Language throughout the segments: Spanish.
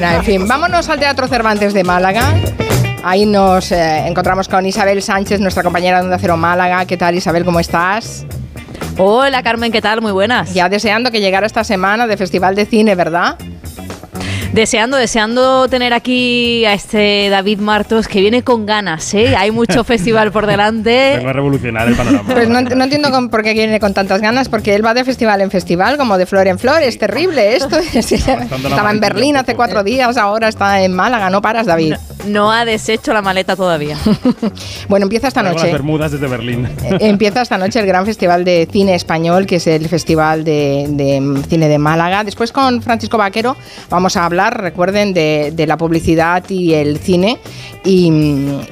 En fin, vámonos al Teatro Cervantes de Málaga. Ahí nos eh, encontramos con Isabel Sánchez, nuestra compañera de Onda Cero Málaga. ¿Qué tal, Isabel? ¿Cómo estás? Hola, Carmen, ¿qué tal? Muy buenas. Ya deseando que llegara esta semana de Festival de Cine, ¿verdad? Deseando, deseando tener aquí a este David Martos que viene con ganas, ¿eh? Hay mucho festival por delante. Vengo a revolucionar el panorama. Pues no, no entiendo con- por qué viene con tantas ganas, porque él va de festival en festival, como de flor en flor. Es terrible esto. Estaba en Berlín hace cuatro días, ahora está en Málaga. No paras, David. No ha deshecho la maleta todavía. Bueno, empieza esta Traigo las noche. Bermudas desde Berlín. Eh, Empieza esta noche el Gran Festival de Cine Español, que es el Festival de, de, Cine de Málaga. Después con Francisco Vaquero vamos a hablar, recuerden, de, de la publicidad y el cine. Y,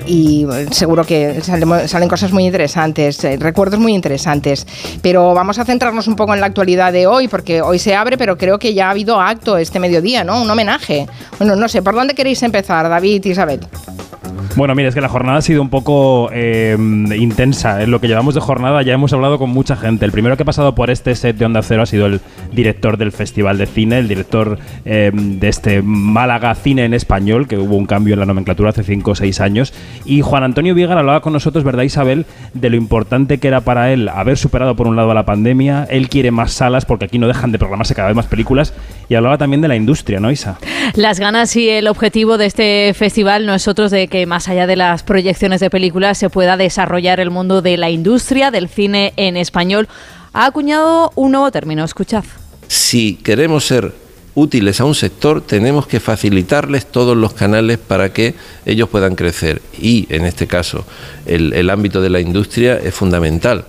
y seguro que salen cosas muy interesantes, eh, recuerdos muy interesantes. Pero vamos a centrarnos un poco en la actualidad de hoy, porque hoy se abre, pero creo que ya ha habido acto este mediodía, ¿no? Un homenaje. Bueno, no sé, ¿por dónde queréis empezar, David y Isabel? Bueno, mira, es que la jornada ha sido un poco eh, intensa. En lo que llevamos de jornada ya hemos hablado con mucha gente. El primero que ha pasado por este set de Onda Cero ha sido el director del Festival de Cine, el director eh, de este Málaga Cine en Español, que hubo un cambio en la nomenclatura hace 5 o 6 años. Y Juan Antonio Viegar hablaba con nosotros, ¿verdad, Isabel?, de lo importante que era para él haber superado por un lado a la pandemia. Él quiere más salas porque aquí no dejan de programarse cada vez más películas. Y hablaba también de la industria, ¿no, Isa? Las ganas y el objetivo de este festival no es otro de que más allá de las proyecciones de películas se pueda desarrollar el mundo de la industria del cine en español. Ha acuñado un nuevo término, escuchad. Si queremos ser útiles a un sector, tenemos que facilitarles todos los canales para que ellos puedan crecer. Y en este caso, el, ámbito de la industria es fundamental.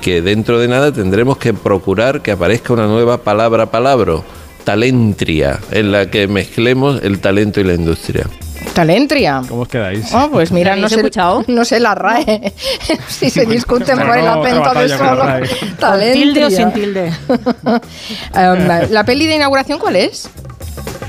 Que dentro de nada tendremos que procurar que aparezca una nueva palabra palabra, talentria, en la que mezclemos el talento y la industria. Talentria. ¿Cómo os quedáis? Oh, pues mira, ¿Habéis no sé, escuchado? no sé la RAE. si se discuten por el acento de solo. Talentria. tilde o sin tilde? Um, ¿La peli de inauguración cuál es?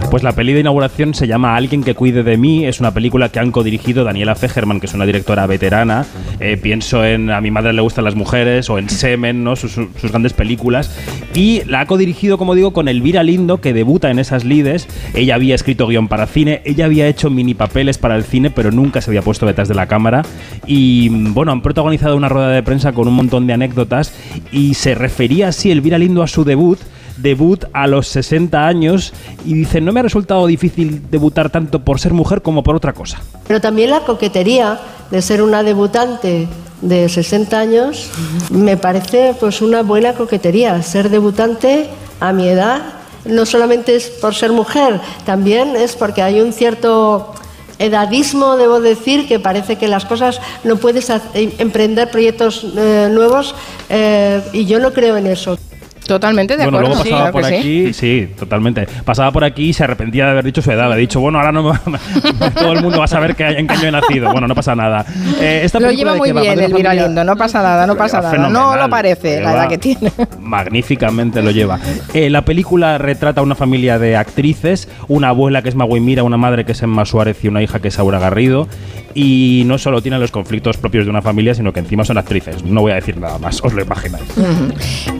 Pues la peli de inauguración se llama Alguien que cuide de mí. Es una película que han codirigido Daniela Fegerman, que es una directora veterana. Eh, pienso en A mi madre le gustan las mujeres o en Semen, ¿no? sus, sus grandes películas. Y la ha codirigido, como digo, con Elvira Lindo, que debuta en esas lides. Ella había escrito guion para cine, ella había hecho mini papeles para el cine, pero nunca se había puesto detrás de la cámara. Y bueno, han protagonizado una rueda de prensa con un montón de anécdotas. Y se refería así Elvira Lindo a su debut debut a los 60 años y dice, no me ha resultado difícil debutar tanto por ser mujer como por otra cosa. Pero también la coquetería de ser una debutante de 60 años me parece pues una buena coquetería. Ser debutante a mi edad no solamente es por ser mujer, también es porque hay un cierto edadismo, debo decir, que parece que las cosas no puedes em- emprender proyectos eh, nuevos eh, y yo no creo en eso. Totalmente de bueno, acuerdo. luego pasaba claro por que sí. aquí, sí. totalmente. Pasaba por aquí y se arrepentía de haber dicho su edad. Ha dicho, bueno, ahora no todo el mundo va a saber que en qué año he nacido. Bueno, no pasa nada. Eh, esta Lo lleva muy bien Madre de Elvira Familia- Lindo, no pasa nada, no pasa nada. No lo parece la edad que tiene. Magníficamente lo lleva. Eh, la película retrata a una familia de actrices, una abuela que es Magui Mira, una madre que es Emma Suárez y una hija que es Aura Garrido. Y no solo tienen los conflictos propios de una familia, sino que encima son actrices. No voy a decir nada más, os lo imagináis.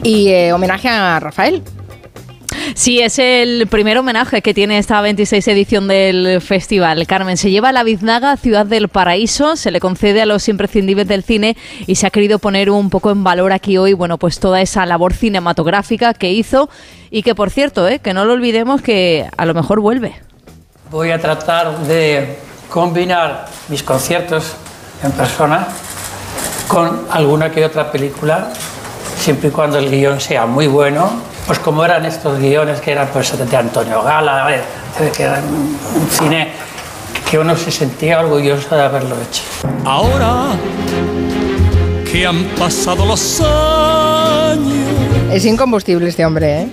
Y eh, homenaje a Rafael. Sí, es el primer homenaje que tiene esta 26 edición del festival. Carmen se lleva a la Biznaga, ciudad del paraíso, se le concede a los imprescindibles del cine y se ha querido poner un poco en valor aquí hoy, bueno, pues toda esa labor cinematográfica que hizo y que por cierto, eh, que no lo olvidemos que a lo mejor vuelve. Voy a tratar de combinar mis conciertos en persona con alguna que otra película, siempre y cuando el guion sea muy bueno, pues como eran estos guiones que eran pues de Antonio Gala, ver, que era un cine que uno se sentía orgulloso de haberlo hecho. Ahora que han pasado los años, Es incombustible este hombre, ¿eh?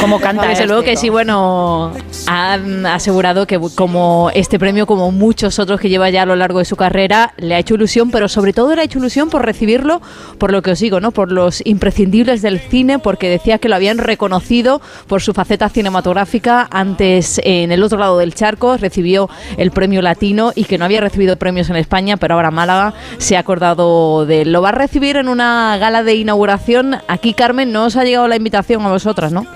Como canta Desde este, luego que sí, bueno, han asegurado que como este premio, como muchos otros que lleva ya a lo largo de su carrera, le ha hecho ilusión, pero sobre todo le ha hecho ilusión por recibirlo, por lo que os digo, ¿no? Por los imprescindibles del cine, porque decía que lo habían reconocido por su faceta cinematográfica. Antes, en el otro lado del charco, recibió el premio latino y que no había recibido premios en España, pero ahora Málaga se ha acordado de él. Lo va a recibir en una gala de inauguración. Aquí, Carmen, no os ha llegado la invitación a vosotras, ¿no?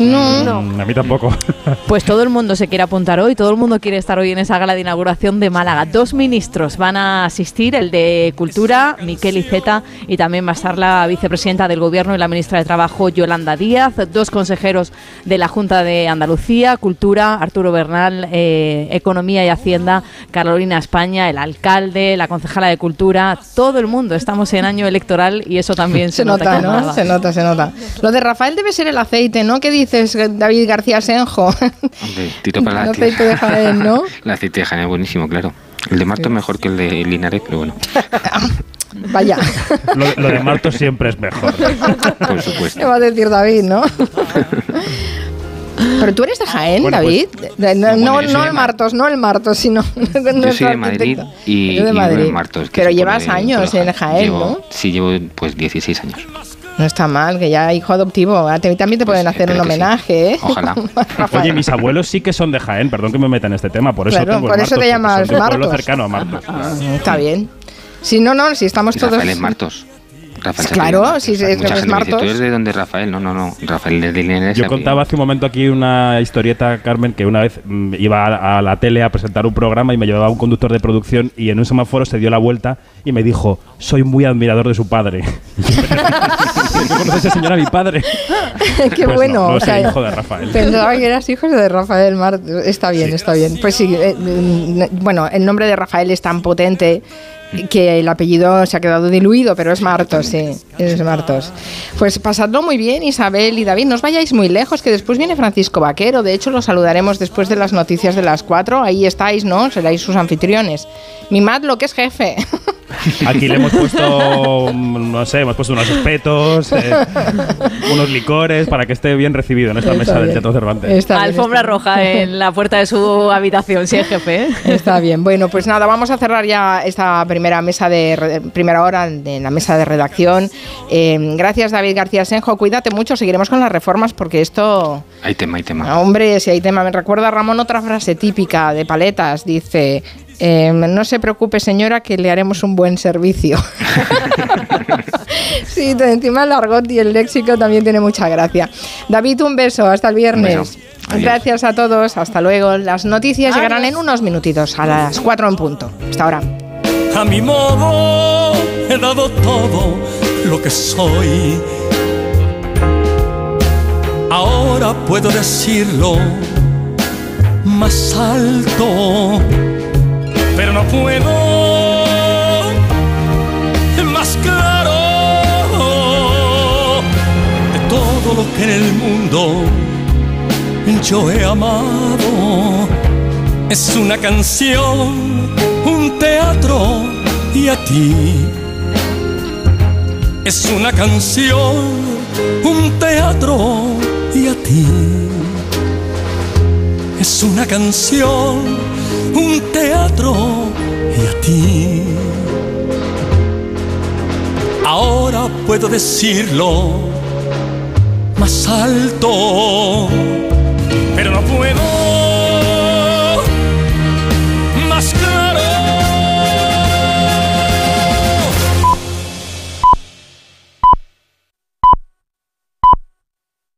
No. Mm, A mí tampoco. Pues todo el mundo se quiere apuntar hoy, todo el mundo quiere estar hoy en esa gala de inauguración de Málaga. Dos ministros van a asistir, el de Cultura, Miquel Iceta, y también va a estar la vicepresidenta del Gobierno y la ministra de Trabajo, Yolanda Díaz, dos consejeros de la Junta de Andalucía, Cultura, Arturo Bernal, eh, Economía y Hacienda, Carolina España, el alcalde, la concejala de Cultura, todo el mundo. Estamos en año electoral y eso también se, Se nota, ¿no? Se nota, se nota. Lo de Rafael debe ser el aceite, ¿no? ¿Qué dices, David García Senjo? Hombre, tiro para El la aceite de Jaén, ¿no? El aceite de Jaén es buenísimo, claro. El de Marto es mejor que el de Linares, pero bueno, Vaya, Lo, lo de Marto siempre es mejor. por ¿qué supuesto. va a decir David, no? Pero tú eres de Jaén, Bueno, David. pues- De- no, No, bueno, no, yo soy no de el Ma- Martos, no el Martos, sino. Yo soy de Madrid y, Yo de y Madrid. en Martos. Pero llevas de- años en Jaén, Llevo- ¿no? Sí, llevo pues 16 años. No está mal, que ya hijo adoptivo. A ti también te Pues pueden hacer un espero que sí. homenaje, ¿eh? Ojalá. Oye, mis abuelos sí que son de Jaén, perdón que me meta en este tema, por eso Claro, tengo el por eso Martos, te llamas son de un pueblo Martos. cercano a Martos. Ah, está bien. Si no, no, si estamos todos. Rafael es Martos. Rafael Claro, Martos. Mucha es gente me dice, Martos. ¿tú eres de dónde Rafael? No, no, no. Rafael es de Linares. Yo contaba hace un momento aquí una historieta, Carmen, que una vez mm, iba a, a la tele a presentar un programa y me llevaba un conductor de producción y en un semáforo se dio la vuelta y me dijo, soy muy admirador de su padre. ¿Qué conoce ese señor a mi padre? Qué Pues no, bueno. no o sea, hijo de Rafael. Pensaba que eras hijo de Rafael Martos. Está bien, está bien. Pues sí, eh, mm, bueno, el nombre de Rafael es tan potente que el apellido se ha quedado diluido, pero es Martos, sí, es Martos. Pues pasadlo muy bien, Isabel y David, no os vayáis muy lejos, que después viene Francisco Vaquero, de hecho lo saludaremos después de las noticias de las cuatro, ahí estáis, ¿no? Seréis sus anfitriones. Mimad lo que es jefe. Aquí le hemos puesto, mm, no sé, hemos puesto unos espetos, eh, unos licores para que esté bien recibido en esta Está mesa del bien. Teatro Cervantes. Está bien, Alfombra está roja en la puerta de su habitación, si es jefe. ¿eh? Está bien. Bueno, pues nada, vamos a cerrar ya esta primera mesa de re- primera hora de la mesa de redacción. Eh, gracias, David García Senjo. Cuídate mucho. Seguiremos con las reformas porque esto, Hay tema, hay tema. ah, hombre, si hay tema. Me recuerda a Ramón otra frase típica de paletas. Dice. Eh, no se preocupe, señora, que le haremos un buen servicio. sí, encima el argot y el léxico también tiene mucha gracia. David, un beso. Hasta el viernes. Gracias a todos. Hasta luego. Las noticias llegarán en unos minutitos, a las 4 en punto. Hasta ahora. A mi modo he dado todo lo que soy. Ahora puedo decirlo más alto, pero no puedo más claro de todo lo que en el mundo yo he amado. Es una canción, un teatro y a ti. Es una canción, un teatro y a ti. Es una canción, un teatro y a ti. Ahora puedo decirlo más alto,